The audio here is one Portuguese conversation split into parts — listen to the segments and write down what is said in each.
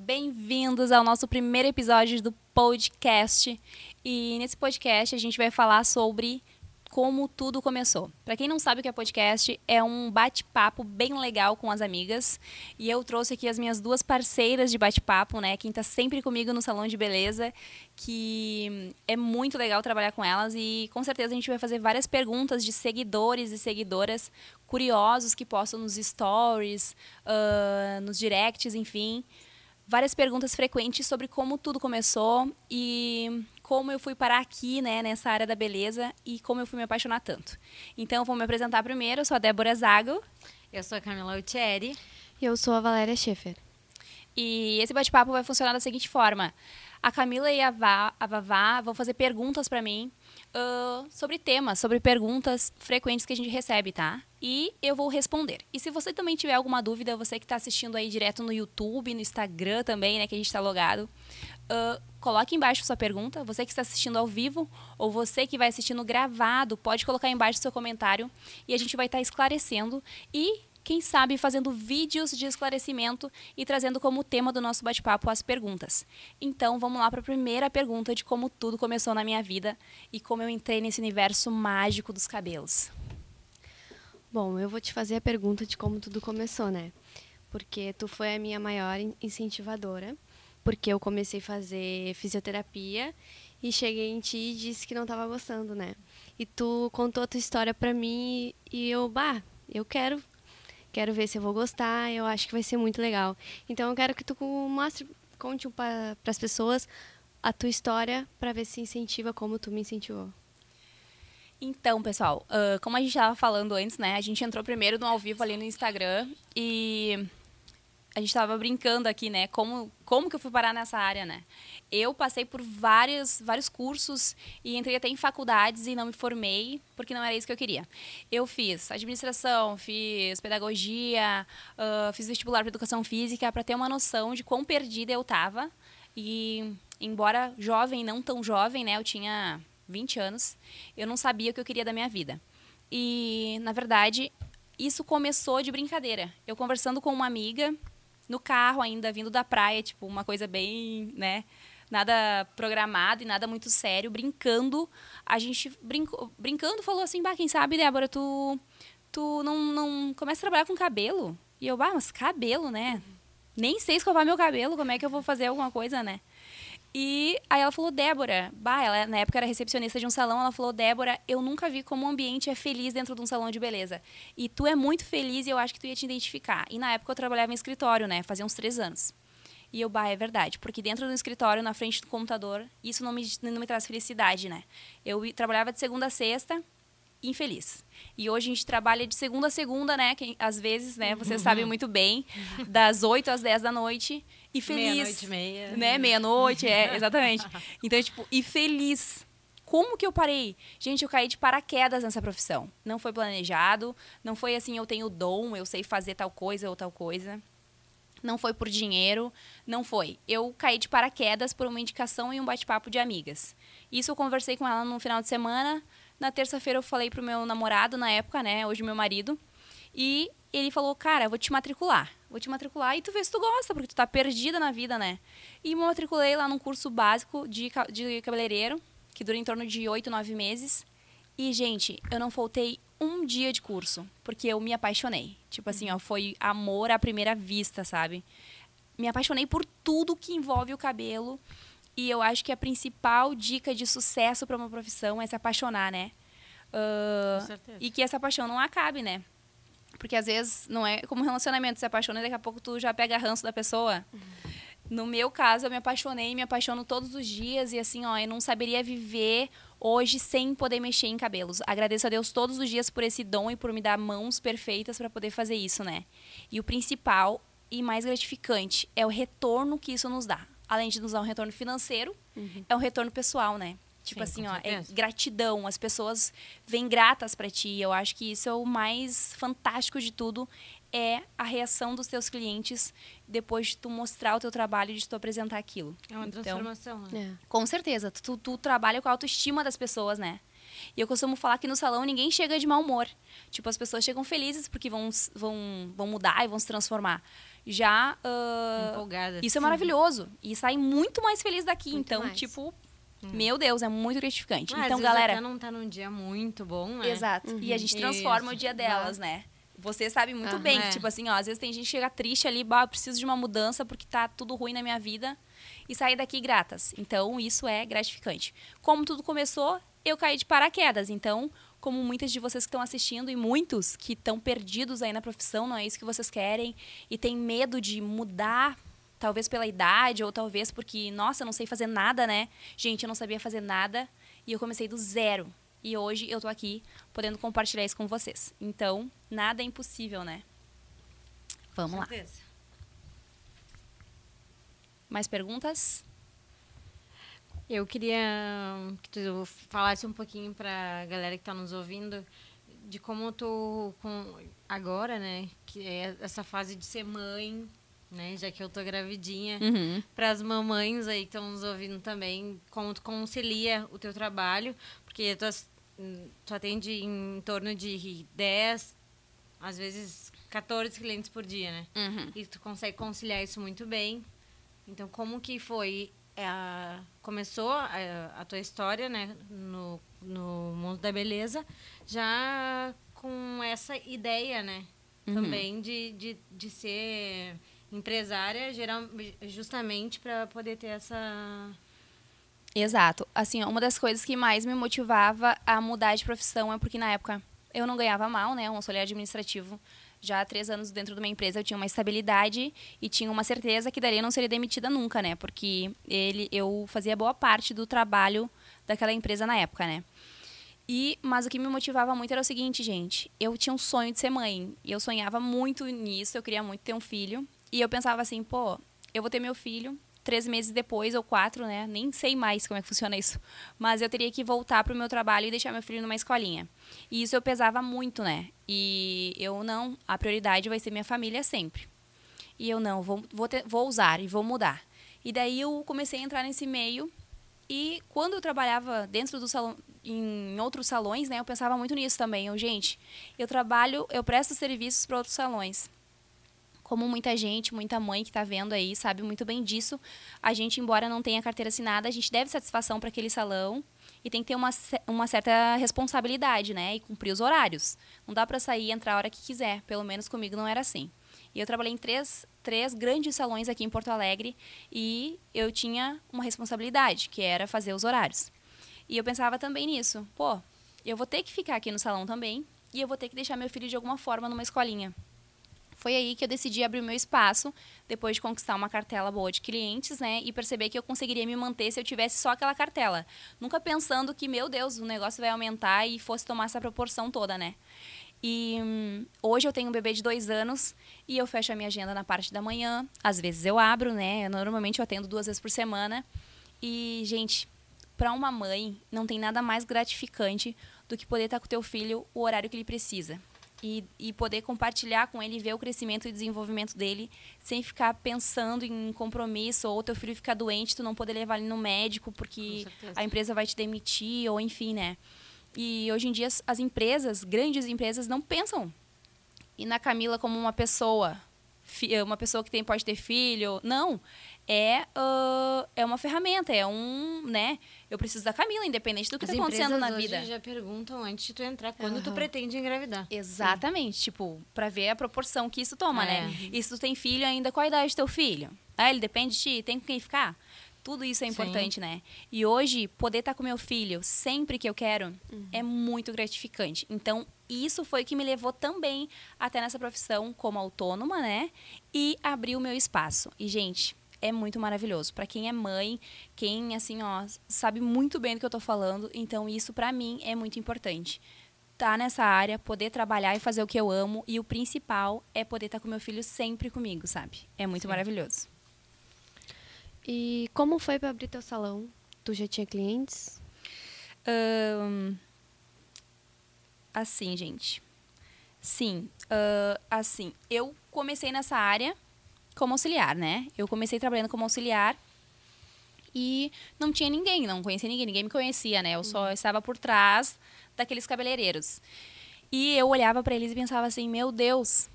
Bem-vindos ao nosso primeiro episódio do podcast. E nesse podcast a gente vai falar sobre como tudo começou. Para quem não sabe o que é podcast, é um bate-papo bem legal com as amigas. E eu trouxe aqui as minhas duas parceiras de bate-papo, né? Quem está sempre comigo no salão de beleza, que é muito legal trabalhar com elas e com certeza a gente vai fazer várias perguntas de seguidores e seguidoras curiosos que postam nos stories, uh, nos directs, enfim várias perguntas frequentes sobre como tudo começou e como eu fui parar aqui, né, nessa área da beleza e como eu fui me apaixonar tanto. Então, vou me apresentar primeiro. Eu sou a Débora Zago. Eu sou a Camila Utieri. E eu sou a Valéria Schaefer. E esse bate-papo vai funcionar da seguinte forma. A Camila e a, Vá, a Vavá vão fazer perguntas para mim uh, sobre temas, sobre perguntas frequentes que a gente recebe, tá? E eu vou responder. E se você também tiver alguma dúvida, você que está assistindo aí direto no YouTube, no Instagram também, né, que a gente está logado, uh, coloque embaixo sua pergunta. Você que está assistindo ao vivo ou você que vai assistindo gravado, pode colocar embaixo seu comentário e a gente vai estar tá esclarecendo. E quem sabe fazendo vídeos de esclarecimento e trazendo como tema do nosso bate-papo as perguntas. Então, vamos lá para a primeira pergunta de como tudo começou na minha vida e como eu entrei nesse universo mágico dos cabelos. Bom, eu vou te fazer a pergunta de como tudo começou, né? Porque tu foi a minha maior incentivadora, porque eu comecei a fazer fisioterapia e cheguei em ti e disse que não estava gostando, né? E tu contou a tua história para mim e eu, bah, eu quero Quero ver se eu vou gostar, eu acho que vai ser muito legal. Então eu quero que tu mostre, conte para as pessoas a tua história para ver se incentiva como tu me incentivou. Então, pessoal, uh, como a gente estava falando antes, né? A gente entrou primeiro no ao vivo ali no Instagram e a gente estava brincando aqui, né? Como, como que eu fui parar nessa área, né? Eu passei por vários, vários cursos e entrei até em faculdades e não me formei porque não era isso que eu queria. Eu fiz administração, fiz pedagogia, uh, fiz vestibular para educação física para ter uma noção de quão perdida eu estava. E, embora jovem, não tão jovem, né? Eu tinha 20 anos, eu não sabia o que eu queria da minha vida. E, na verdade, isso começou de brincadeira. Eu conversando com uma amiga no carro ainda, vindo da praia, tipo, uma coisa bem, né? Nada programado e nada muito sério, brincando. A gente brincou, brincando falou assim, bah, quem sabe, Débora, tu, tu não, não começa a trabalhar com cabelo. E eu, bah, mas cabelo, né? Nem sei escovar meu cabelo, como é que eu vou fazer alguma coisa, né? E aí ela falou, Débora, bah, ela na época era recepcionista de um salão, ela falou, Débora, eu nunca vi como o ambiente é feliz dentro de um salão de beleza. E tu é muito feliz e eu acho que tu ia te identificar. E na época eu trabalhava em escritório, né? Fazia uns três anos. E eu, bah, é verdade, porque dentro do escritório, na frente do computador, isso não me, não me traz felicidade, né? Eu trabalhava de segunda a sexta, infeliz. E hoje a gente trabalha de segunda a segunda, né? Que, às vezes, né? Vocês uhum. sabem muito bem, das 8 às 10 da noite e feliz. Meia-noite, meia. Né? Meia-noite, é, exatamente. Então, tipo, e feliz. Como que eu parei? Gente, eu caí de paraquedas nessa profissão. Não foi planejado, não foi assim, eu tenho dom, eu sei fazer tal coisa ou tal coisa. Não foi por dinheiro, não foi. Eu caí de paraquedas por uma indicação e um bate-papo de amigas. Isso eu conversei com ela no final de semana. Na terça-feira eu falei pro meu namorado na época, né, hoje meu marido, e ele falou: "Cara, vou te matricular. Vou te matricular e tu vê se tu gosta, porque tu tá perdida na vida, né?" E me matriculei lá num curso básico de de cabeleireiro, que dura em torno de oito, nove meses. E, gente, eu não faltei um dia de curso, porque eu me apaixonei. Tipo assim, ó, foi amor à primeira vista, sabe? Me apaixonei por tudo que envolve o cabelo. E eu acho que a principal dica de sucesso para uma profissão é se apaixonar, né? Uh, Com certeza. E que essa paixão não acabe, né? Porque às vezes não é como relacionamento, se apaixona e daqui a pouco tu já pega ranço da pessoa. Uhum. No meu caso, eu me apaixonei, me apaixono todos os dias e assim, ó, eu não saberia viver hoje sem poder mexer em cabelos. Agradeço a Deus todos os dias por esse dom e por me dar mãos perfeitas para poder fazer isso, né? E o principal e mais gratificante é o retorno que isso nos dá. Além de nos dar um retorno financeiro, uhum. é um retorno pessoal, né? Tipo Sim, assim, ó, é gratidão. As pessoas vêm gratas para ti. Eu acho que isso é o mais fantástico de tudo é a reação dos teus clientes depois de tu mostrar o teu trabalho e de tu apresentar aquilo. É uma então, transformação, né? É. Com certeza. Tu, tu trabalha com a autoestima das pessoas, né? E eu costumo falar que no salão ninguém chega de mau humor. Tipo, as pessoas chegam felizes porque vão, vão, vão mudar e vão se transformar. Já. Uh, Empolgada. Isso é maravilhoso. E saem muito mais felizes daqui. Muito então, mais. tipo, meu Deus, é muito gratificante. Ah, às então, galera. Até não tá num dia muito bom, né? Exato. E a gente transforma Isso. o dia delas, né? Você sabe muito Aham. bem É. que, tipo assim, ó, às vezes tem gente que chega triste ali, bah, preciso de uma mudança porque tá tudo ruim na minha vida e sair daqui gratas. Então, isso é gratificante. Como tudo começou, eu caí de paraquedas. Então, como muitas de vocês que estão assistindo e muitos que estão perdidos aí na profissão, não é isso que vocês querem e tem medo de mudar, talvez pela idade ou talvez porque, nossa, eu não sei fazer nada, né? Gente, eu não sabia fazer nada e eu comecei do zero. E hoje eu tô aqui podendo compartilhar isso com vocês. Então, nada é impossível, né? Vamos lá. Mais perguntas? Eu queria que tu falasse um pouquinho pra galera que tá nos ouvindo de como tu com agora, né, que é essa fase de ser mãe, né, já que eu tô gravidinha, Uhum. para as mamães aí que estão nos ouvindo também, como tu concilia o teu trabalho, porque tu, hum, tu atende em torno de 10, às vezes 14 clientes por dia, né? Uhum. E tu consegue conciliar isso muito bem. Então, como que foi? É, começou a, a tua história, né, no, no mundo da beleza, já com essa ideia, né, Uhum. também de, de, de ser empresária, geral, justamente para poder ter essa Exato. Assim, uma das coisas que mais me motivava a mudar de profissão é porque na época eu não ganhava mal, né? Um auxiliar administrativo. Já há três anos dentro de uma empresa eu tinha uma estabilidade e tinha uma certeza que dali eu não seria demitida nunca, né? Porque ele, eu fazia boa parte do trabalho daquela empresa na época, né? E, mas o que me motivava muito era o seguinte, gente. Eu tinha um sonho de ser mãe. E eu sonhava muito nisso, eu queria muito ter um filho. E eu pensava assim, pô, eu vou ter meu filho três meses depois ou quatro, né? Nem sei mais como é que funciona isso. Mas eu teria que voltar pro meu trabalho e deixar meu filho numa escolinha. E isso eu pesava muito, né? E eu não, a prioridade vai ser minha família sempre. E eu não, vou, vou, ter- vou usar e vou mudar. E daí eu comecei a entrar nesse meio. E quando eu trabalhava dentro do salão, em outros salões, né, eu pensava muito nisso também. Eu, gente, eu trabalho, eu presto serviços para outros salões. Como muita gente, muita mãe que está vendo aí, sabe muito bem disso. A gente, embora não tenha carteira assinada, a gente deve satisfação para aquele salão e tem que ter uma, uma certa responsabilidade, né? E cumprir os horários. Não dá para sair e entrar a hora que quiser. Pelo menos comigo não era assim. E eu trabalhei em três, três grandes salões aqui em Porto Alegre e eu tinha uma responsabilidade, que era fazer os horários. E eu pensava também nisso. Pô, eu vou ter que ficar aqui no salão também e eu vou ter que deixar meu filho de alguma forma numa escolinha. Foi aí que eu decidi abrir o meu espaço, depois de conquistar uma cartela boa de clientes, né? E perceber que eu conseguiria me manter se eu tivesse só aquela cartela. Nunca pensando que, meu Deus, o negócio vai aumentar e fosse tomar essa proporção toda, né? E hum, hoje eu tenho um bebê de dois anos e eu fecho a minha agenda na parte da manhã. Às vezes eu abro, né? Normalmente eu atendo duas vezes por semana. E, gente, para uma mãe, não tem nada mais gratificante do que poder estar com o teu filho o horário que ele precisa. E, e poder compartilhar com ele, ver o crescimento e desenvolvimento dele, sem ficar pensando em compromisso, ou teu filho ficar doente, tu não poder levar ele no médico porque a empresa vai te demitir, ou enfim, né? E hoje em dia as- as empresas, grandes empresas, não pensam e na Camila como uma pessoa, uma pessoa que tem, pode ter filho. Não. É, ah, é uma ferramenta, é um, né? Eu preciso da Camila, independente do que As está acontecendo na hoje vida. já perguntam antes de tu entrar quando tu Aham. pretende engravidar. Exatamente, tipo, pra ver a proporção que isso toma, É. né? E se tu tem filho ainda, qual a idade do teu filho? Ah, ele depende de ti, tem com quem ficar? Tudo isso é Sim. importante, né? E hoje, poder estar com meu filho sempre que eu quero é muito gratificante. Então, isso foi o que me levou também até nessa profissão como autônoma, né? E abrir o meu espaço. E, gente, é muito maravilhoso. Pra quem é mãe, quem, assim, ó, sabe muito bem do que eu tô falando. Então, isso pra mim é muito importante estar nessa área, poder trabalhar e fazer o que eu amo. E o principal é poder estar com meu filho sempre comigo, sabe? É muito Sim. maravilhoso. E como foi para abrir teu salão? Tu já tinha clientes? Ahn, assim, gente. Sim. ah, assim, eu comecei nessa área como auxiliar, né? Eu comecei trabalhando como auxiliar. E não tinha ninguém, não conhecia ninguém, ninguém me conhecia, né? Eu só estava por trás daqueles cabeleireiros. E eu olhava para eles e pensava assim: meu Deus,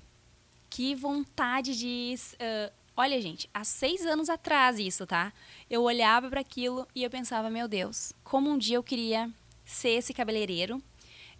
que vontade de. Uh, olha, gente, há seis anos atrás isso, tá? Eu olhava para aquilo e eu pensava: meu Deus, como um dia eu queria ser esse cabeleireiro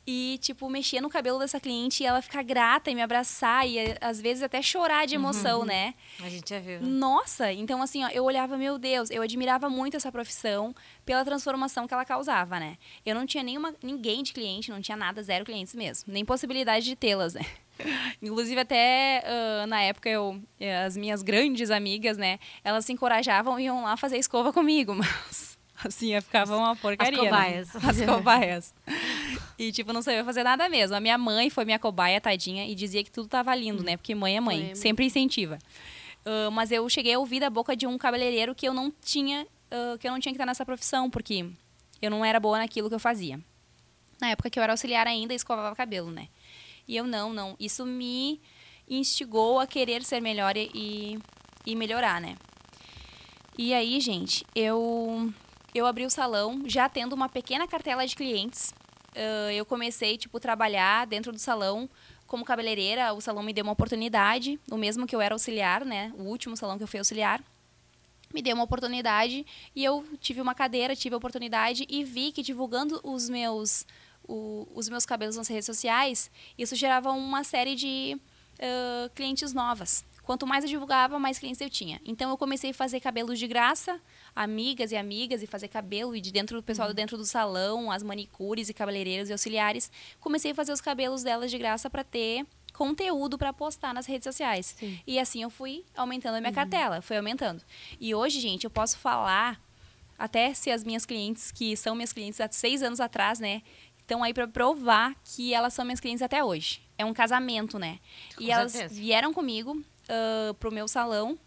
e, tipo, mexer no cabelo dessa cliente e ela ficar grata e me abraçar e às vezes até chorar de emoção, Uhum. né? A gente já viu. Nossa, então assim, ó, eu olhava, meu Deus, eu admirava muito essa profissão pela transformação que ela causava, né? Eu não tinha nenhuma, ninguém de cliente, não tinha nada, zero clientes mesmo, nem possibilidade de tê-las, né? Inclusive até ah, na época eu, eh, as minhas grandes amigas, né, elas se encorajavam e iam lá fazer escova comigo, mas assim, ficava uma porcaria. né? cobaias. As cobaias. E, tipo, não sabia fazer nada mesmo. A minha mãe foi minha cobaia, tadinha, e dizia que tudo tava lindo, né? Porque mãe é mãe, é mãe. sempre incentiva. Ah, mas eu cheguei a ouvir da boca de um cabeleireiro que eu não tinha, ah, que eu não tinha que estar nessa profissão, porque eu não era boa naquilo que eu fazia. Na época que eu era auxiliar ainda, escovava cabelo, né? E eu não, não. Isso me instigou a querer ser melhor e, e melhorar, né? E aí, gente, eu eu abri o salão já tendo uma pequena cartela de clientes. Ah, eu comecei, tipo, trabalhar dentro do salão como cabeleireira. O salão me deu uma oportunidade, o mesmo que eu era auxiliar, né? O último salão que eu fui auxiliar. Me deu uma oportunidade e eu tive uma cadeira, tive a oportunidade e vi que divulgando os meus, o- os meus cabelos nas redes sociais, isso gerava uma série de ah, clientes novas. Quanto mais eu divulgava, mais clientes eu tinha. Então eu comecei a fazer cabelos de graça, amigas e amigas, e fazer cabelo, e de dentro do pessoal dentro do salão, as manicures e cabeleireiros e auxiliares. Comecei a fazer os cabelos delas de graça para ter conteúdo para postar nas redes sociais. Sim. E assim eu fui aumentando a minha cartela, foi aumentando. E hoje, gente, eu posso falar, até se as minhas clientes, que são minhas clientes há seis anos atrás, né? Estão aí para provar que elas são minhas clientes até hoje. É um casamento, né? Com e elas certeza. vieram comigo ah, pro meu salão.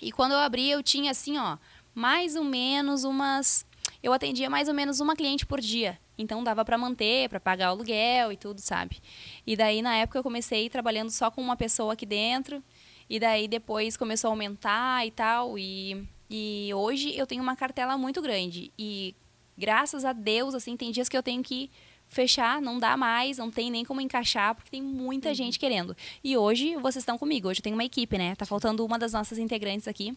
E quando eu abri, eu tinha assim, ó, mais ou menos umas. Eu atendia mais ou menos uma cliente por dia. Então dava para manter, para pagar o aluguel e tudo, sabe? E daí na época eu comecei trabalhando só com uma pessoa aqui dentro. E daí depois começou a aumentar e tal. E, e hoje eu tenho uma cartela muito grande. E graças a Deus, assim, tem dias que eu tenho que fechar, não dá mais, não tem nem como encaixar, porque tem muita gente querendo. E hoje vocês estão comigo, hoje eu tenho uma equipe, né? Tá faltando uma das nossas integrantes aqui,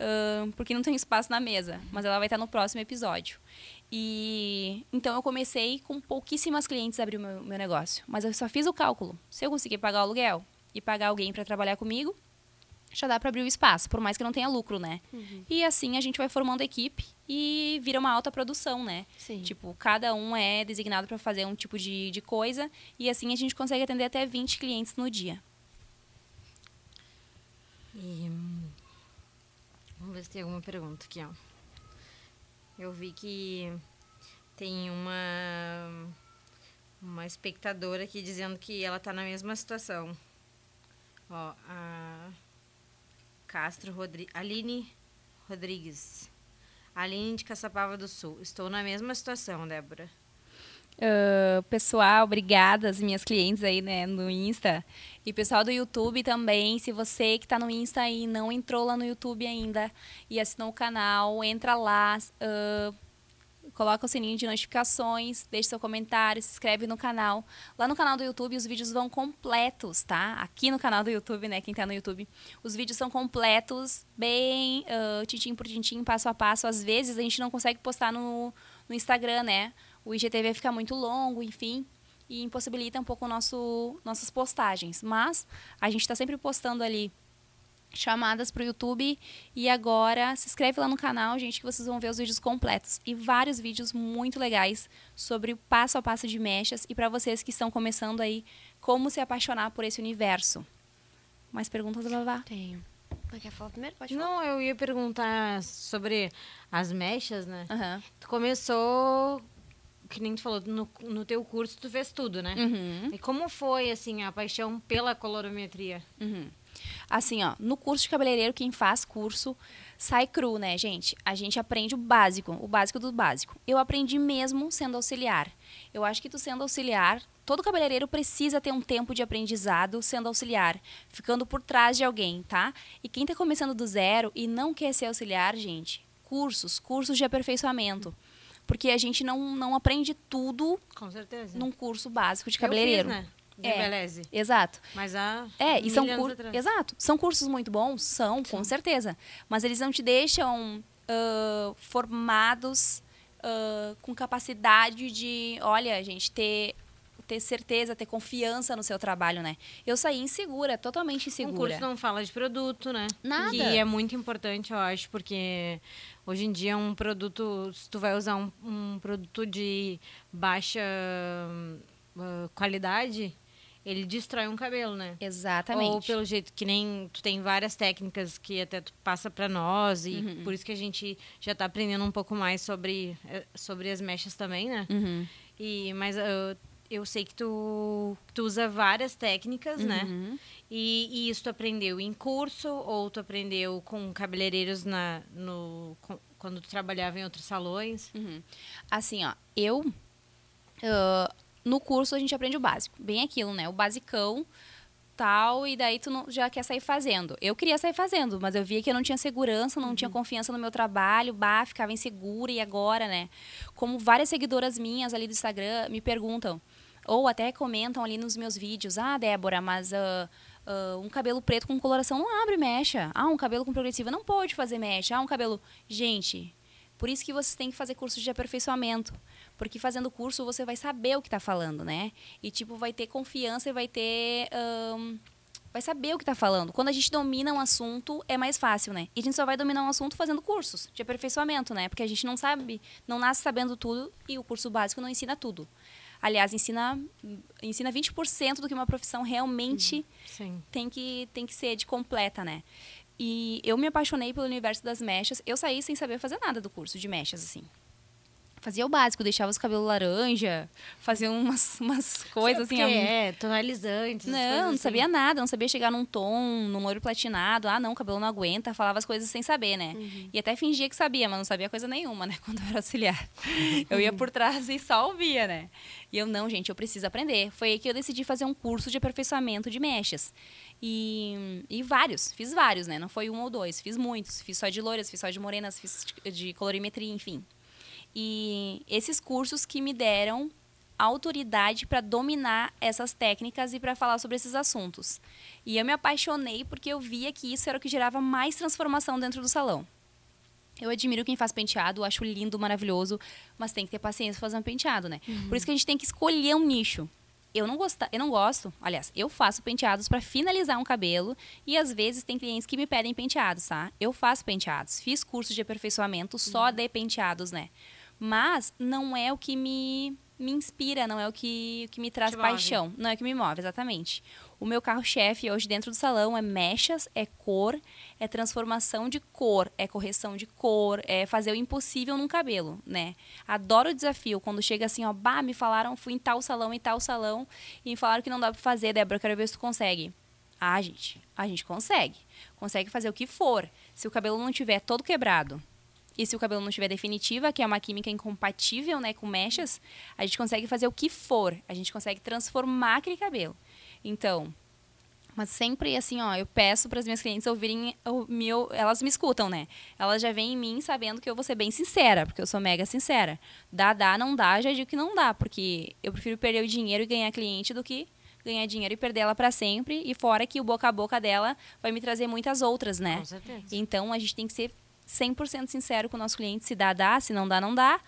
ahn, porque não tem espaço na mesa, mas ela vai estar no próximo episódio. E então eu comecei com pouquíssimas clientes a abrir o meu, meu negócio, mas eu só fiz o cálculo. Se eu conseguir pagar o aluguel e pagar alguém para trabalhar comigo, já dá para abrir o espaço, por mais que não tenha lucro, né? E assim a gente vai formando equipe e vira uma alta produção, né? Sim. Tipo, cada um é designado para fazer um tipo de, de coisa e assim a gente consegue atender até 20 clientes no dia. E, vamos ver se tem alguma pergunta aqui, ó. Eu vi que tem uma uma espectadora aqui dizendo que ela tá na mesma situação. Ó, a Castro Rodri Aline Rodrigues. Aline de Caçapava do Sul. Estou na mesma situação, Débora. Ah, pessoal, obrigada, as minhas clientes aí, né, no Insta. E pessoal do YouTube também, se você que tá no Insta e não entrou lá no YouTube ainda e assinou o canal, entra lá, ah, coloca o sininho de notificações, deixa seu comentário, se inscreve no canal. Lá no canal do YouTube os vídeos vão completos, tá? Aqui no canal do YouTube, né, quem tá no YouTube, os vídeos são completos, bem ah, tintim por tintim, passo a passo. Às vezes a gente não consegue postar no, no Instagram, né? O IGTV fica muito longo, enfim, e impossibilita um pouco nosso, nossas postagens. Mas a gente está sempre postando ali chamadas para o YouTube e agora se inscreve lá no canal, gente, que vocês vão ver os vídeos completos e vários vídeos muito legais sobre o passo a passo de mechas e para vocês que estão começando aí como se apaixonar por esse universo. Mais perguntas, Babá? Tenho. Não quer falar primeiro? Pode falar. Não, eu ia perguntar sobre as mechas, né? Aham. Tu começou, que nem tu falou, no, no teu curso tu fez tudo, né? Uhum. E como foi, assim, a paixão pela colorometria? Uhum. Assim, ó, no curso de cabeleireiro, quem faz curso sai cru, né, gente? A gente aprende o básico, o básico do básico. Eu aprendi mesmo sendo auxiliar. Eu acho que tu sendo auxiliar, todo cabeleireiro precisa ter um tempo de aprendizado sendo auxiliar, ficando por trás de alguém, tá? E quem tá começando do zero e não quer ser auxiliar, gente, cursos, cursos de aperfeiçoamento. Porque a gente não, não aprende tudo Com certeza. num curso básico de cabeleireiro. fiz, né? De É. Beleze. Exato. Mas há É, e são cursos. Exato. São cursos muito bons? São, com certeza. Mas eles não te deixam ah, formados ah, com capacidade de, olha, gente, ter, ter certeza, ter confiança no seu trabalho, né? Eu saí insegura, totalmente insegura. curso não fala de produto, né? Nada. Que é muito importante, eu acho, porque hoje em dia um produto, se tu vai usar um, um produto de baixa ah, qualidade, ele destrói um cabelo, né? Exatamente. Ou pelo jeito que nem tu tem várias técnicas que até tu passa para nós e Uhum. por isso que a gente já tá aprendendo um pouco mais sobre eh, sobre as mechas também, né? Uhum. E mas ah, eu sei que tu, tu usa várias técnicas, né? Uhum. E, e isso tu aprendeu em curso ou tu aprendeu com cabeleireiros na, no, com- quando tu trabalhava em outros salões? Uhum. Assim, ó, eu. ah, no curso a gente aprende o básico. Bem aquilo, né? O basicão, tal, e daí tu não- já quer sair fazendo. Eu queria sair fazendo, mas eu via que eu não tinha segurança, não tinha confiança no meu trabalho, bah, ficava insegura, e agora, né? Como várias seguidoras minhas ali do Instagram me perguntam, ou até comentam ali nos meus vídeos, ah, Débora, mas. ah, ah, um cabelo preto com coloração não abre mecha. Ah, um cabelo com progressiva não pode fazer mecha. Ah, um cabelo. Gente, por isso que vocês têm que fazer curso de aperfeiçoamento. Porque fazendo curso você vai saber o que está falando, né? E, tipo, vai ter confiança e vai ter. ahn, vai saber o que está falando. Quando a gente domina um assunto, é mais fácil, né? E a gente só vai dominar um assunto fazendo cursos de aperfeiçoamento, né? Porque a gente não sabe, não nasce sabendo tudo e o curso básico não ensina tudo. Aliás, ensina, ensina 20% do que uma profissão realmente Sim. tem que, tem que ser de completa, né? E eu me apaixonei pelo universo das mechas. Eu saí sem saber fazer nada do curso de mechas, assim. Fazia o básico, deixava os cabelos laranja, fazia umas, umas coisas assim. É, tonalizantes. Não, não assim. sabia nada, não sabia chegar num tom, num loiro platinado. Ah, não, o cabelo não aguenta, falava as coisas sem saber, né? E até fingia que sabia, mas não sabia coisa nenhuma, né? Quando eu era auxiliar. Eu ia por trás e só ouvia, né? E eu, não, gente, eu preciso aprender. Foi aí que eu decidi fazer um curso de aperfeiçoamento de mechas. E, e vários, fiz vários, né? Não foi um ou dois, fiz muitos. Fiz só de loiras, fiz só de morenas, fiz de colorimetria, enfim. E esses cursos que me deram autoridade para dominar essas técnicas e para falar sobre esses assuntos. E eu me apaixonei porque eu via que isso era o que gerava mais transformação dentro do salão. Eu admiro quem faz penteado, acho lindo, maravilhoso, mas tem que ter paciência para fazer um penteado, né? Por isso que a gente tem que escolher um nicho. Eu não, gosta, eu não gosto, aliás, eu faço penteados para finalizar um cabelo e às vezes tem clientes que me pedem penteados, tá? Eu faço penteados, fiz curso de aperfeiçoamento só de penteados, né? Mas não é o que me, me inspira, não é o que, o que me traz move. paixão, não é o que me move, exatamente. O meu carro-chefe hoje dentro do salão é mechas, é cor, é transformação de cor, é correção de cor, é fazer o impossível num cabelo, né? Adoro o desafio. Quando chega assim, ó, bah, me falaram, fui em tal salão, em tal salão, e me falaram que não dá pra fazer, Débora, eu quero ver se tu consegue. Ah, gente, a gente consegue. Consegue fazer o que for. Se o cabelo não tiver todo quebrado, e se o cabelo não tiver definitiva, que é uma química incompatível, né, com mechas, a gente consegue fazer o que for. A gente consegue transformar aquele cabelo. Então, mas sempre assim, ó, eu peço para as minhas clientes ouvirem, o meu, elas me escutam, né? Elas já vêm em mim sabendo que eu vou ser bem sincera, porque eu sou mega sincera. Dá, dá, não dá, já digo que não dá, porque eu prefiro perder o dinheiro e ganhar cliente do que ganhar dinheiro e perder ela para sempre, e fora que o boca a boca dela vai me trazer muitas outras, né? Com certeza. Então a gente tem que ser 100% sincero com o nosso cliente, se dá, dá, se não dá, não dá,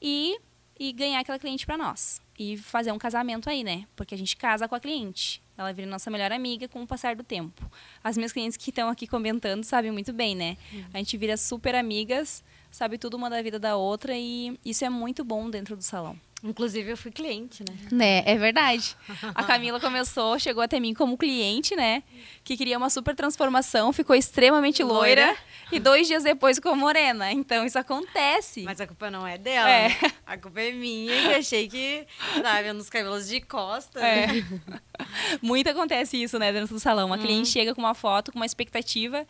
e, e ganhar aquela cliente para nós. E fazer um casamento aí, né? Porque a gente casa com a cliente. Ela vira nossa melhor amiga com o passar do tempo. As minhas clientes que estão aqui comentando sabem muito bem, né? A gente vira super amigas, sabe tudo uma da vida da outra e isso é muito bom dentro do salão. Inclusive, eu fui cliente, né? Né, é verdade. A Camila começou, chegou até mim como cliente, né? Que queria uma super transformação, ficou extremamente loira, Loira. e dois dias depois ficou morena. Então isso acontece. Mas a culpa não é dela. É. né? A culpa é minha, que achei que tava vendo os cabelos de costa. É. né? Muito acontece isso, né, dentro do salão. Uma cliente chega com uma foto, com uma expectativa,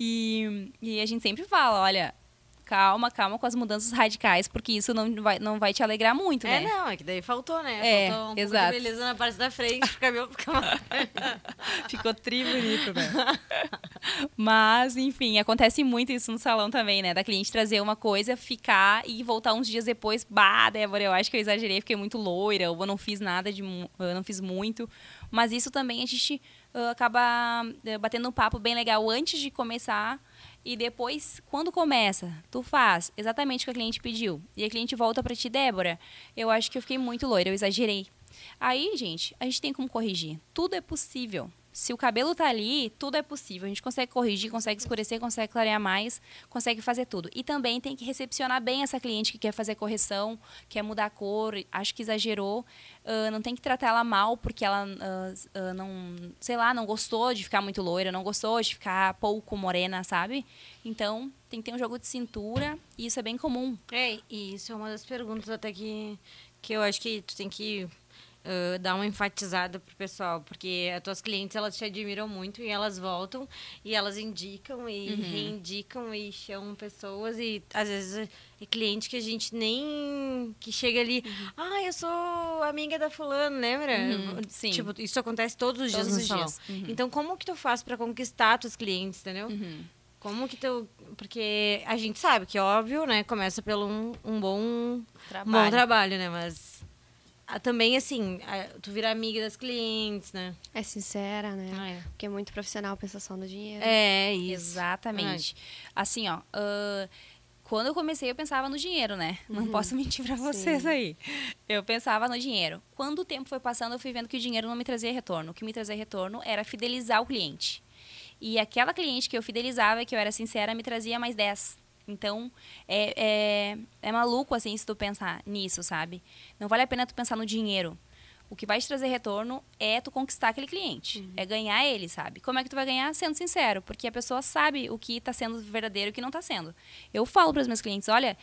e, e a gente sempre fala, olha, calma, calma com as mudanças radicais, porque isso não vai, não vai te alegrar muito, É, né? não, é que daí faltou, né? É, faltou um exato. pouco de beleza na parte da frente, o cabelo mais... Ficou tri bonito, né? Mas, enfim, acontece muito isso no salão também, né? Da cliente trazer uma coisa, ficar e voltar uns dias depois, bah, Débora, eu acho que eu exagerei, fiquei muito loira, ou eu não fiz nada de. Eu não fiz muito. Mas isso também a gente ah, acaba eh, batendo um papo bem legal antes de começar. E depois, quando começa, tu faz exatamente o que a cliente pediu. E a cliente volta pra ti, Débora, eu acho que eu fiquei muito loira, eu exagerei. Aí, gente, a gente tem como corrigir. Tudo é possível. Se o cabelo tá ali, tudo é possível. A gente consegue corrigir, consegue escurecer, consegue clarear mais, consegue fazer tudo. E também tem que recepcionar bem essa cliente que quer fazer correção, quer mudar a cor, acho que exagerou. Ah, não tem que tratar ela mal porque ela ah, ah, não, sei lá, não gostou de ficar muito loira, não gostou de ficar pouco morena, sabe? Então, tem que ter um jogo de cintura e isso é bem comum. É, e isso é uma das perguntas até que, que eu acho que tu tem que ah, dar uma enfatizada pro pessoal, porque as tuas clientes, elas te admiram muito e elas voltam e elas indicam e reindicam e chamam pessoas e às vezes é cliente que a gente nem que chega ali, ah, eu sou amiga da fulano, lembra? Uhum, sim. Tipo, isso acontece todos os Todos dias no os salão. dias. Uhum. Então, como que tu faz para conquistar tuas clientes, entendeu? Uhum. Como que tu. Porque a gente sabe que, óbvio, né? Começa pelo um, um bom, um bom trabalho, né? Mas também, assim, ah, tu vira amiga das clientes, né? É sincera, né? Ah, é. Porque é muito profissional pensa só no dinheiro. É, isso. Exatamente. Assim, ó, ah, quando eu comecei, eu pensava no dinheiro, né? Não posso mentir pra vocês Sim. aí. Eu pensava no dinheiro. Quando o tempo foi passando, eu fui vendo que o dinheiro não me trazia retorno. O que me trazia retorno era fidelizar o cliente. E aquela cliente que eu fidelizava, que eu era sincera, me trazia mais 10. Então, é, é, é maluco, assim, se tu pensar nisso, sabe? Não vale a pena tu pensar no dinheiro. O que vai te trazer retorno é tu conquistar aquele cliente. É ganhar ele, sabe? Como é que tu vai ganhar? Sendo sincero. Porque a pessoa sabe o que está sendo verdadeiro e o que não está sendo. Eu falo para os meus clientes, olha,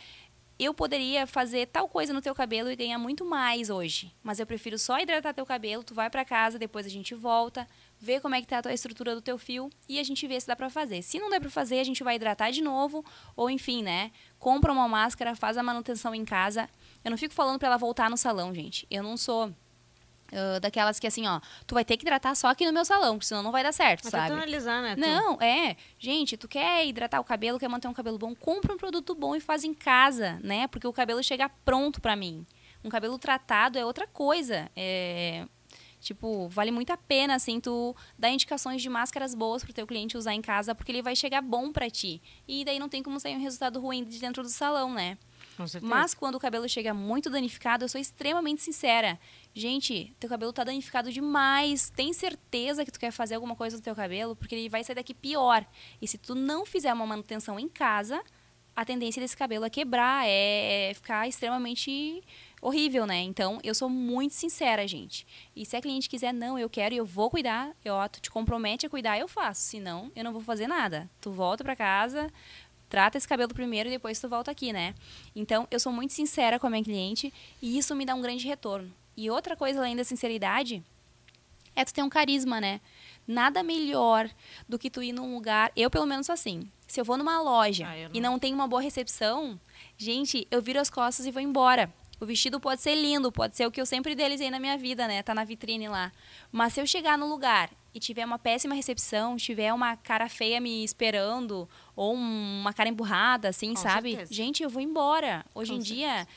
eu poderia fazer tal coisa no teu cabelo e ganhar muito mais hoje. Mas eu prefiro só hidratar teu cabelo, tu vai para casa, depois a gente volta, vê como é que tá a tua estrutura do teu fio e a gente vê se dá para fazer. Se não der para fazer, a gente vai hidratar de novo ou enfim, né? Compra uma máscara, faz a manutenção em casa. Eu não fico falando para ela voltar no salão, gente. Eu não sou ah, daquelas que assim, ó, tu vai ter que hidratar só aqui no meu salão, porque senão não vai dar certo, Até sabe? analisar, né? tu? Não, é. Gente, tu quer hidratar o cabelo, quer manter um cabelo bom, compra um produto bom e faz em casa, né? Porque o cabelo chega pronto pra mim. Um cabelo tratado é outra coisa. É, tipo, vale muito a pena, assim, tu dar indicações de máscaras boas pro teu cliente usar em casa, porque ele vai chegar bom pra ti. E daí não tem como sair um resultado ruim de dentro do salão, né? Mas quando o cabelo chega muito danificado, eu sou extremamente sincera. Gente, teu cabelo tá danificado demais. Tem certeza que tu quer fazer alguma coisa no teu cabelo? Porque ele vai sair daqui pior. E se tu não fizer uma manutenção em casa, a tendência desse cabelo é quebrar, é ficar extremamente horrível, né? Então, eu sou muito sincera, gente. E se a cliente quiser, não, eu quero e eu vou cuidar, eu, ó, tu te compromete a cuidar, eu faço. Senão, eu não vou fazer nada. Tu volta pra casa, trata esse cabelo primeiro e depois tu volta aqui, né? Então, eu sou muito sincera com a minha cliente e isso me dá um grande retorno. E outra coisa além da sinceridade é tu ter um carisma, né? Nada melhor do que tu ir num lugar, eu pelo menos sou assim. Se eu vou numa loja Ah, eu e não. não tem uma boa recepção, gente, eu viro as costas e vou embora. O vestido pode ser lindo, pode ser o que eu sempre idealizei na minha vida, né? Tá na vitrine lá. Mas se eu chegar no lugar e tiver uma péssima recepção, tiver uma cara feia me esperando, ou um- uma cara emburrada, assim, Com sabe? certeza. Gente, eu vou embora. Hoje Com em dia,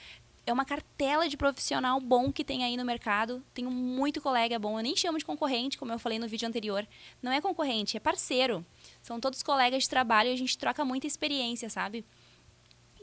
é uma cartela de profissional bom que tem aí no mercado. Tenho muito colega bom. Eu nem chamo de concorrente, como eu falei no vídeo anterior. Não é concorrente, é parceiro. São todos colegas de trabalho e a gente troca muita experiência, sabe?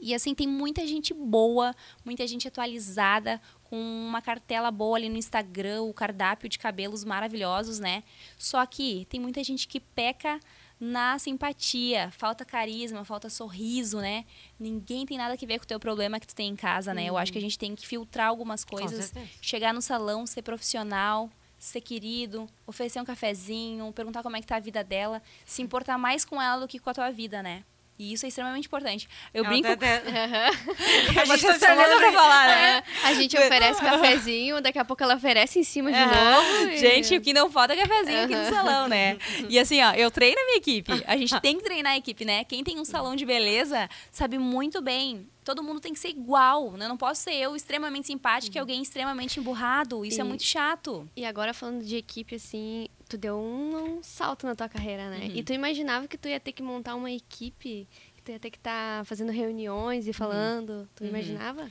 E assim, tem muita gente boa, muita gente atualizada, com uma cartela boa ali no Instagram, o cardápio de cabelos maravilhosos, né? Só que tem muita gente que peca na simpatia, falta carisma, falta sorriso, né? Ninguém tem nada que ver com o teu problema que tu tem em casa, né? Eu acho que a gente tem que filtrar algumas coisas, chegar no salão, ser profissional, ser querido, oferecer um cafezinho, perguntar como é que tá a vida dela, se importar mais com ela do que com a tua vida, né? E isso é extremamente importante. Eu Ela brinco. tá até- A gente tá tá olhando pra falar, né? A gente oferece cafezinho, daqui a pouco ela oferece em cima de Aham. novo. e- Gente, o que não falta é cafezinho aqui no salão, né? E assim, ó, eu treino a minha equipe. A gente tem que treinar a equipe, né? Quem tem um salão de beleza sabe muito bem. Todo mundo tem que ser igual, né? Não posso ser eu extremamente simpática e alguém extremamente emburrado. Isso é E- muito chato. E agora falando de equipe, assim, tu deu um, um salto na tua carreira, né? Uhum. E tu imaginava que tu ia ter que montar uma equipe, que tu ia ter que estar fazendo reuniões Uhum. e falando. Tu imaginava?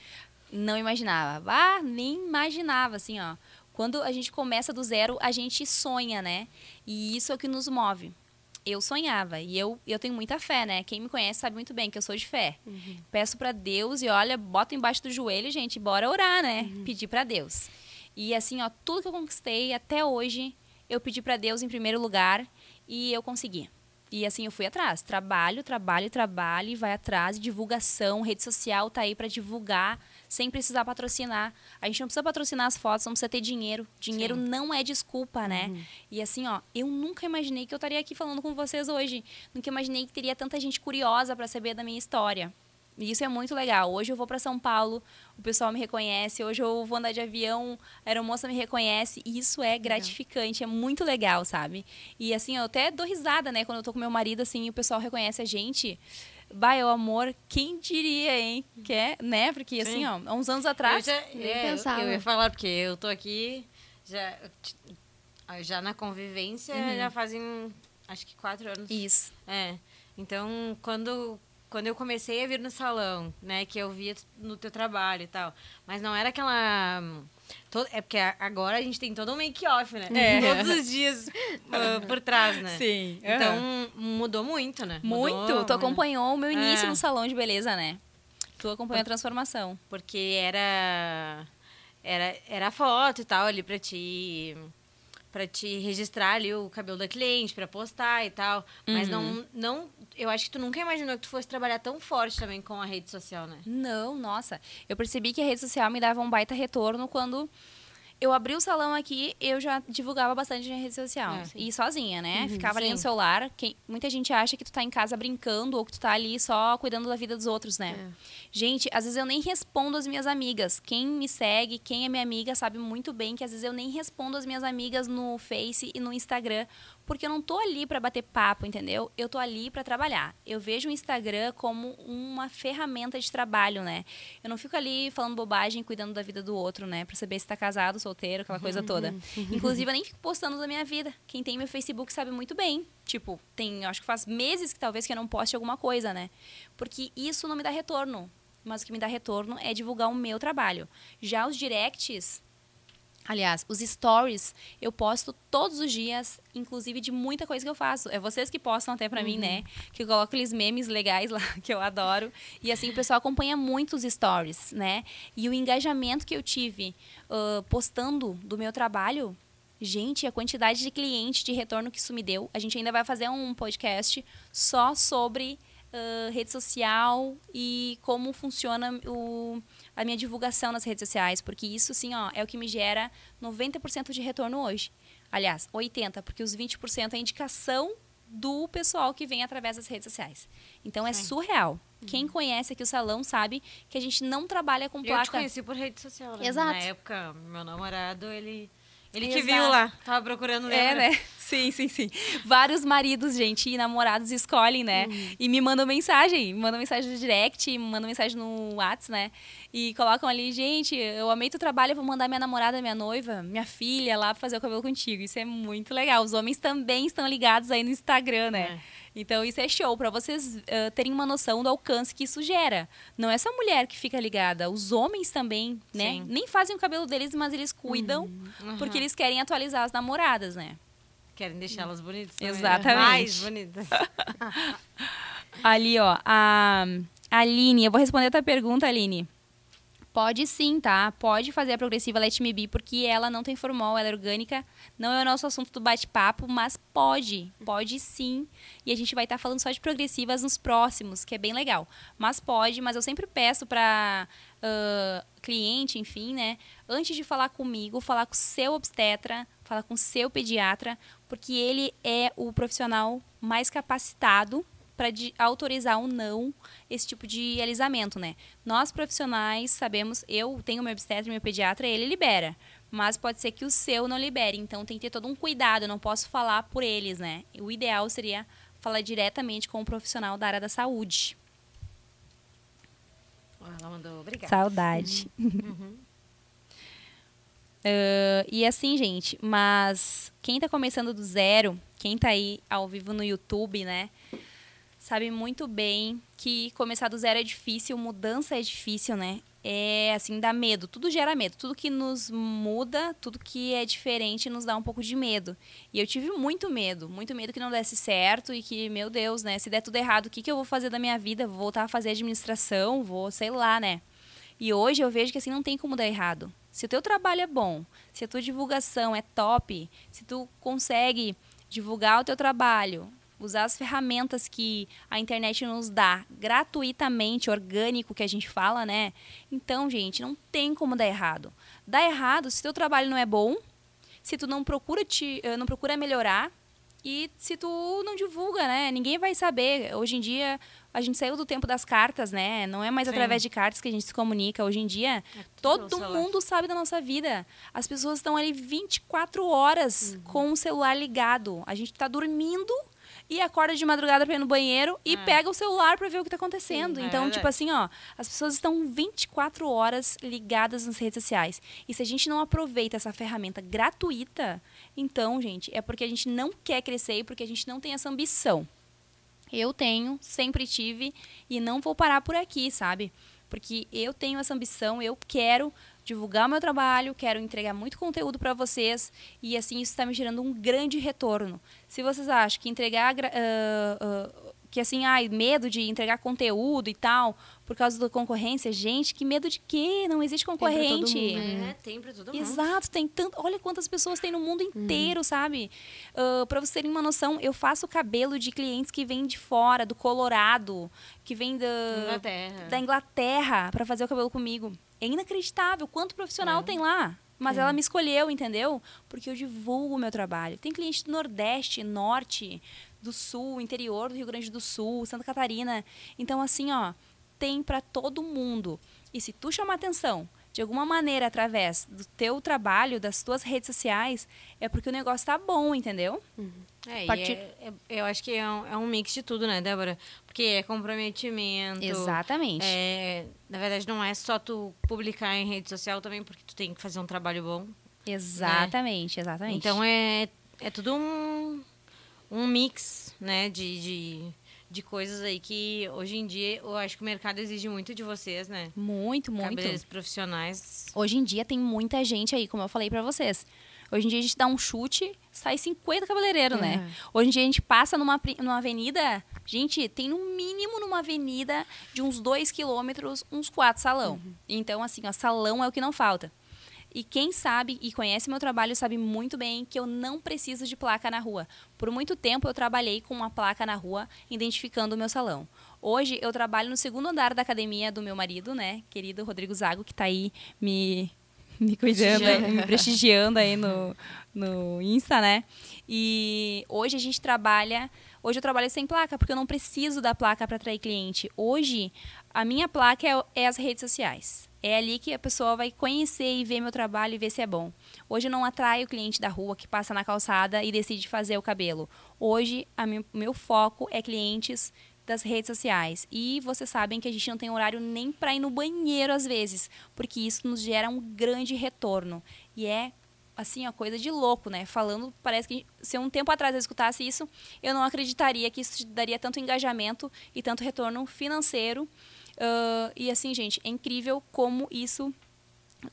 Não imaginava. Ah, nem imaginava, assim, ó. Quando a gente começa do zero, a gente sonha, né? E isso é o que nos move. Eu sonhava e eu, eu tenho muita fé, né? Quem me conhece sabe muito bem que eu sou de fé. Peço pra Deus e olha, bota embaixo do joelho, gente, bora orar, né? Pedir pra Deus. E assim, ó, tudo que eu conquistei até hoje, eu pedi pra Deus em primeiro lugar e eu consegui. E assim eu fui atrás, trabalho, trabalho, trabalho e vai atrás, divulgação, rede social tá aí pra divulgar, sem precisar patrocinar. A gente não precisa patrocinar as fotos, não precisa ter dinheiro. Dinheiro não é desculpa, né? E assim, ó, eu nunca imaginei que eu estaria aqui falando com vocês hoje. Nunca imaginei que teria tanta gente curiosa pra saber da minha história. E isso é muito legal. Hoje eu vou para São Paulo, o pessoal me reconhece. Hoje eu vou andar de avião, a aeromoça me reconhece. E isso é gratificante, é muito legal, sabe? E assim, eu até dou risada, né? Quando eu tô com meu marido, assim, o pessoal reconhece a gente. Bah, é o amor, quem diria, hein? Que é, né? Porque assim, Sim. ó, há uns anos Eu atrás. já, Nem é, eu- eu ia falar, porque eu tô aqui já, já na convivência, já fazem acho que quatro anos. Isso. É. Então, quando, quando eu comecei a vir no salão, né, que eu via no teu trabalho e tal, mas não era aquela. Hum, to- é porque agora a gente tem todo um make-off, né? É. Todos os dias ah, por trás, né? Sim. Então, mudou muito, né? Muito. Mudou, tu acompanhou o meu início É. no salão de beleza, né? Tu acompanhou a transformação. Porque era, era, era foto e tal ali pra te para te registrar ali o cabelo da cliente, pra postar e tal. Mas Uhum. não, não. Eu acho que tu nunca imaginou que tu fosse trabalhar tão forte também com a rede social, né? Não, nossa. Eu percebi que a rede social me dava um baita retorno quando eu abri o salão aqui, eu já divulgava bastante na rede social. É. e sozinha, né? Ficava ali no sim. celular. Quem, muita gente acha que tu tá em casa brincando ou que tu tá ali só cuidando da vida dos outros, né? É. Gente, às vezes eu nem respondo as minhas amigas. Quem me segue, quem é minha amiga, sabe muito bem que às vezes eu nem respondo as minhas amigas no Face e no Instagram, porque eu não tô ali para bater papo, entendeu? Eu tô ali para trabalhar. Eu vejo o Instagram como uma ferramenta de trabalho, né? Eu não fico ali falando bobagem, cuidando da vida do outro, né? Pra saber se tá casado, solteiro, aquela coisa toda. Inclusive, eu nem fico postando da minha vida. Quem tem meu Facebook sabe muito bem. Tipo, tem, eu acho que faz meses que talvez que eu não poste alguma coisa, né? Porque isso não me dá retorno. Mas o que me dá retorno é divulgar o meu trabalho. Já os directs, Aliás, os stories eu posto todos os dias, inclusive de muita coisa que eu faço. É vocês que postam até pra mim, né? Que eu coloco aqueles memes legais lá que eu adoro. E assim, o pessoal acompanha muito os stories, né? E o engajamento que eu tive ah, postando do meu trabalho, gente, a quantidade de cliente de retorno que isso me deu. A gente ainda vai fazer um podcast só sobre ah, rede social e como funciona o, a minha divulgação nas redes sociais, porque isso, sim, ó, é o que me gera 90% de retorno hoje. Aliás, 80%, porque os 20% é indicação do pessoal que vem através das redes sociais. Então, é Sim. surreal. Quem conhece aqui o salão sabe que a gente não trabalha com Eu te placa. conheci por rede social, né? Exato. Na época, meu namorado, ele. Ele que Exato. viu lá, tava procurando É, lembra? né? Sim, sim, sim. Vários maridos, gente, e namorados escolhem, né? E me mandam mensagem, me mandam mensagem no direct, me mandam mensagem no WhatsApp, né? E colocam ali, gente, eu amei teu trabalho, eu vou mandar minha namorada, minha noiva, minha filha lá pra fazer o cabelo contigo. Isso é muito legal. Os homens também estão ligados aí no Instagram, né? Então isso é show, pra vocês eh, terem uma noção do alcance que isso gera. Não é só a mulher que fica ligada, os homens também, né? Sim. Nem fazem o cabelo deles, mas eles cuidam Uhum. porque eles querem atualizar as namoradas, né? Querem deixá-las bonitas. também, né? Exatamente. Mais bonitas. Ali, ó, a a Aline, eu vou responder a tua pergunta, Aline. Pode sim, tá? Pode fazer a progressiva Let Me Be, porque ela não tem formol, ela é orgânica. Não é o nosso assunto do bate-papo, mas pode. Pode sim. E a gente vai estar falando só de progressivas nos próximos, que é bem legal. Mas pode, mas eu sempre peço para cliente, enfim, né? Antes de falar comigo, falar com o seu obstetra, falar com o seu pediatra, porque ele é o profissional mais capacitado para autorizar ou não esse tipo de alisamento, né? Nós profissionais sabemos, eu tenho meu obstetra e meu pediatra, ele libera, mas pode ser que o seu não libere, então tem que ter todo um cuidado, eu não posso falar por eles, né? O ideal seria falar diretamente com um profissional da área da saúde. Ela mandou obrigada. Saudade. Uhum. Uh, e assim, gente, mas quem está começando do zero, quem está aí ao vivo no YouTube, né, sabe muito bem que começar do zero é difícil, mudança é difícil, né? É assim, dá medo, tudo gera medo, tudo que nos muda, tudo que é diferente nos dá um pouco de medo. E eu tive muito medo, muito medo que não desse certo e que, meu Deus, né, se der tudo errado, o que, que eu vou fazer da minha vida? Vou voltar a fazer administração, vou, sei lá, né? E hoje eu vejo que assim não tem como dar errado. Se o teu trabalho é bom, se a tua divulgação é top, se tu consegue divulgar o teu trabalho, usar as ferramentas que a internet nos dá gratuitamente, orgânico que a gente fala, né? Então, gente, não tem como dar errado. Dá errado se teu trabalho não é bom, se tu não procura te, eh, não procura melhorar e se tu não divulga, né? Ninguém vai saber. Hoje em dia a gente saiu do tempo das cartas, né? Não é mais Sim. através de cartas que a gente se comunica. Hoje em dia, é todo mundo sabe da nossa vida. As pessoas estão ali 24 horas uhum. com o celular ligado. A gente está dormindo e acorda de madrugada para ir no banheiro e é. pega o celular para ver o que está acontecendo. Sim, então, é tipo assim, ó, as pessoas estão 24 horas ligadas nas redes sociais. E se a gente não aproveita essa ferramenta gratuita, então, gente, é porque a gente não quer crescer e porque a gente não tem essa ambição. Eu tenho, sempre tive e não vou parar por aqui, sabe? Porque eu tenho essa ambição, eu quero divulgar o meu trabalho, quero entregar muito conteúdo para vocês e assim isso está me gerando um grande retorno. Se vocês acham que entregar uh, uh, que assim, ai, medo de entregar conteúdo e tal, por causa da concorrência. Gente, que medo de quê? Não existe concorrente. Tem pra todo mundo. É, tem pra todo mundo. Exato, tem tanto. Olha quantas pessoas tem no mundo inteiro, hum. sabe? Uh, pra vocês terem uma noção, eu faço cabelo de clientes que vêm de fora, do Colorado, que vêm da Inglaterra, da Inglaterra para fazer o cabelo comigo. É inacreditável quanto profissional é. tem lá. Mas é. ela me escolheu, entendeu? Porque eu divulgo o meu trabalho. Tem cliente do Nordeste, Norte, do Sul, interior do Rio Grande do Sul, Santa Catarina. Então, assim, ó, tem para todo mundo. E se tu chamar atenção de alguma maneira através do teu trabalho, das tuas redes sociais, é porque o negócio tá bom, entendeu? Uhum. É, Partir... é, é, eu acho que é um, é um, mix de tudo, né, Débora? Porque é comprometimento. Exatamente. É, na verdade, não é só tu publicar em rede social também, porque tu tem que fazer um trabalho bom. Exatamente, né? exatamente. Então é, é tudo um, um mix, né, de, de, de coisas aí que hoje em dia eu acho que o mercado exige muito de vocês, né? Muito, muito. Cabeleireiros profissionais. Hoje em dia tem muita gente aí, como eu falei para vocês. Hoje em dia a gente dá um chute, sai 50 cabeleireiros, né? Uhum. Hoje em dia a gente passa numa, numa avenida, gente, tem no mínimo numa avenida de uns 2 quilômetros, uns quatro salão. Uhum. Então, assim, ó, salão é o que não falta. E quem sabe e conhece meu trabalho sabe muito bem que eu não preciso de placa na rua. Por muito tempo eu trabalhei com uma placa na rua identificando o meu salão. Hoje eu trabalho no segundo andar da academia do meu marido, né, querido Rodrigo Zago, que está aí me me cuidando, me prestigiando aí no, no Insta, né? E hoje a gente trabalha, hoje eu trabalho sem placa, porque eu não preciso da placa para atrair cliente. Hoje, a minha placa é, é as redes sociais. É ali que a pessoa vai conhecer e ver meu trabalho e ver se é bom. Hoje eu não atraio o cliente da rua que passa na calçada e decide fazer o cabelo. Hoje, o meu foco é clientes das redes sociais. E vocês sabem que a gente não tem horário nem para ir no banheiro às vezes, porque isso nos gera um grande retorno. E é assim, a coisa de louco, né? Falando, parece que se um tempo atrás eu escutasse isso, eu não acreditaria que isso daria tanto engajamento e tanto retorno financeiro Uh, e assim, gente, é incrível como isso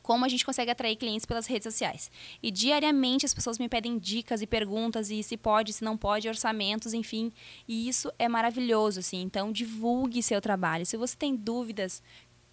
como a gente consegue atrair clientes pelas redes sociais. E diariamente as pessoas me pedem dicas e perguntas e se pode, se não pode, orçamentos, enfim. E isso é maravilhoso, assim. Então divulgue seu trabalho. Se você tem dúvidas,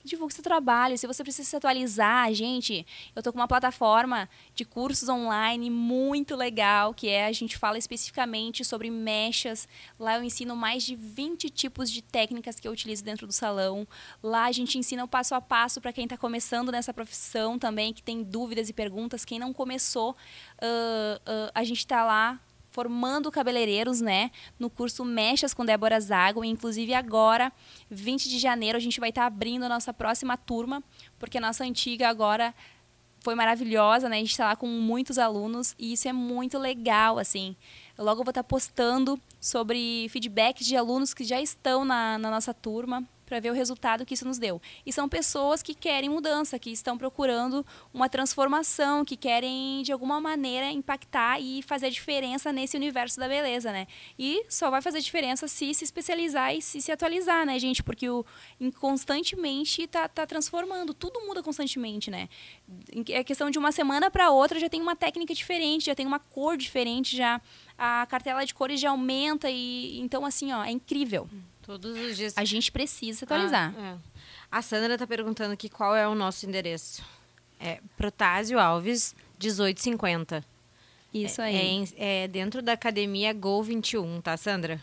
divulgue seu trabalho. Se você precisa se atualizar, gente, eu estou com uma plataforma de cursos online muito legal, que é a gente fala especificamente sobre mechas. Lá eu ensino mais de 20 tipos de técnicas que eu utilizo dentro do salão. Lá a gente ensina o passo a passo para quem está começando nessa profissão também, que tem dúvidas e perguntas. Quem não começou, uh, uh, a gente está lá formando cabeleireiros, né? No curso Mechas com Débora Zago. Inclusive agora, 20 de janeiro, a gente vai estar tá abrindo a nossa próxima turma, porque a nossa antiga agora foi maravilhosa, né? A gente está lá com muitos alunos e isso é muito legal, assim. Eu logo vou estar tá postando sobre feedbacks de alunos que já estão na, na nossa turma para ver o resultado que isso nos deu. E são pessoas que querem mudança, que estão procurando uma transformação, que querem de alguma maneira impactar e fazer diferença nesse universo da beleza, né? E só vai fazer diferença se se especializar e se se atualizar, né, gente? Porque o constantemente tá, tá transformando, tudo muda constantemente, né? É questão de uma semana para outra já tem uma técnica diferente, já tem uma cor diferente, já a cartela de cores já aumenta e então assim, ó, é incrível. Todos os dias. A gente precisa se atualizar. Ah, é. A Sandra está perguntando aqui qual é o nosso endereço. É Protásio Alves, 1850. Isso é, aí. É, é, dentro da academia Go 21, tá, Sandra?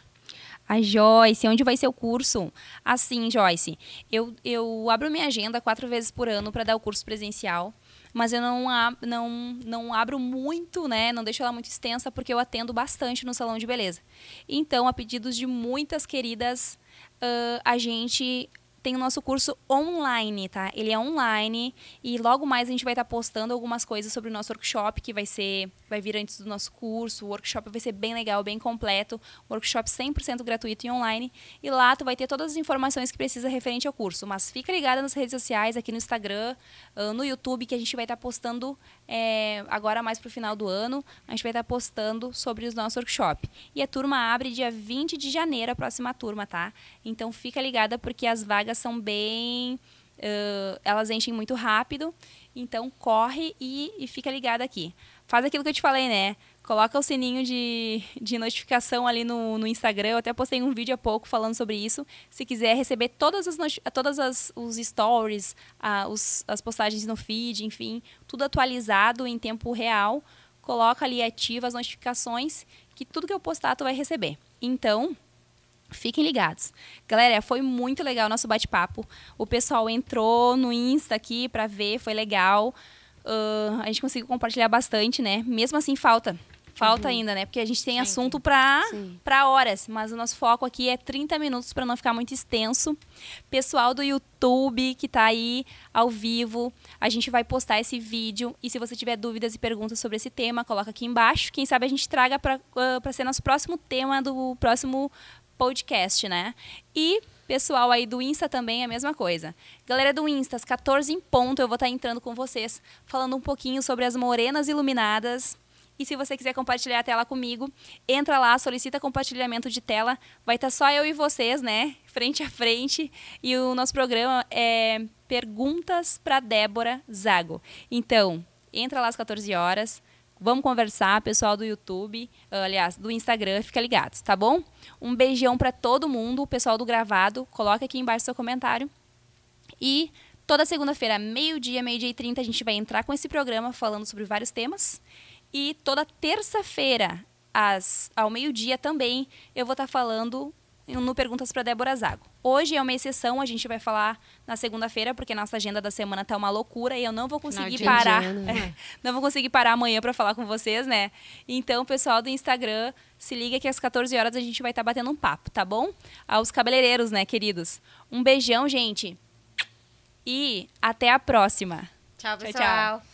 A Joyce, onde vai ser o curso? Assim, Joyce, eu, eu abro minha agenda quatro vezes por ano para dar o curso presencial mas eu não, não, não abro muito, né? Não deixo ela muito extensa, porque eu atendo bastante no salão de beleza. Então, a pedidos de muitas queridas, uh, a gente tem o nosso curso online, tá? Ele é online e logo mais a gente vai estar tá postando algumas coisas sobre o nosso workshop que vai ser, vai vir antes do nosso curso. O workshop vai ser bem legal, bem completo, workshop 100% gratuito e online. E lá tu vai ter todas as informações que precisa referente ao curso. Mas fica ligada nas redes sociais, aqui no Instagram, no YouTube, que a gente vai estar tá postando é, agora mais para o final do ano. A gente vai estar tá postando sobre o nosso workshop. E a turma abre dia 20 de janeiro, a próxima turma, tá? Então fica ligada porque as vagas são bem. Uh, elas enchem muito rápido. Então corre e, e fica ligado aqui. Faz aquilo que eu te falei, né? Coloca o sininho de, de notificação ali no, no Instagram. Eu até postei um vídeo há pouco falando sobre isso. Se quiser receber todas as todas as, os stories, a, os, as postagens no feed, enfim, tudo atualizado em tempo real, coloca ali ativa as notificações que tudo que eu postar tu vai receber. Então, Fiquem ligados. Galera, foi muito legal o nosso bate-papo. O pessoal entrou no Insta aqui para ver, foi legal. Uh, a gente conseguiu compartilhar bastante, né? Mesmo assim, falta. Falta uhum. ainda, né? Porque a gente tem Sim. assunto para horas, mas o nosso foco aqui é 30 minutos para não ficar muito extenso. Pessoal do YouTube que está aí ao vivo, a gente vai postar esse vídeo e se você tiver dúvidas e perguntas sobre esse tema, coloca aqui embaixo. Quem sabe a gente traga para uh, ser nosso próximo tema do próximo podcast, né? E pessoal aí do Insta também é a mesma coisa. Galera do Insta, às 14 em ponto, eu vou estar entrando com vocês, falando um pouquinho sobre as morenas iluminadas. E se você quiser compartilhar a tela comigo, entra lá, solicita compartilhamento de tela. Vai estar só eu e vocês, né? Frente a frente. E o nosso programa é Perguntas para Débora Zago. Então, entra lá às 14 horas Vamos conversar, pessoal do YouTube, aliás, do Instagram, fica ligados, tá bom? Um beijão para todo mundo, o pessoal do gravado, coloca aqui embaixo seu comentário. E toda segunda-feira, meio-dia, meio-dia e trinta, a gente vai entrar com esse programa falando sobre vários temas. E toda terça-feira, ao meio-dia também, eu vou estar tá falando no Perguntas para Débora Zago. Hoje é uma exceção, a gente vai falar na segunda-feira, porque nossa agenda da semana tá uma loucura e eu não vou conseguir parar. Né? não vou conseguir parar amanhã para falar com vocês, né? Então, pessoal do Instagram, se liga que às 14 horas a gente vai estar tá batendo um papo, tá bom? Aos cabeleireiros, né, queridos? Um beijão, gente. E até a próxima. Tchau, pessoal. tchau. tchau.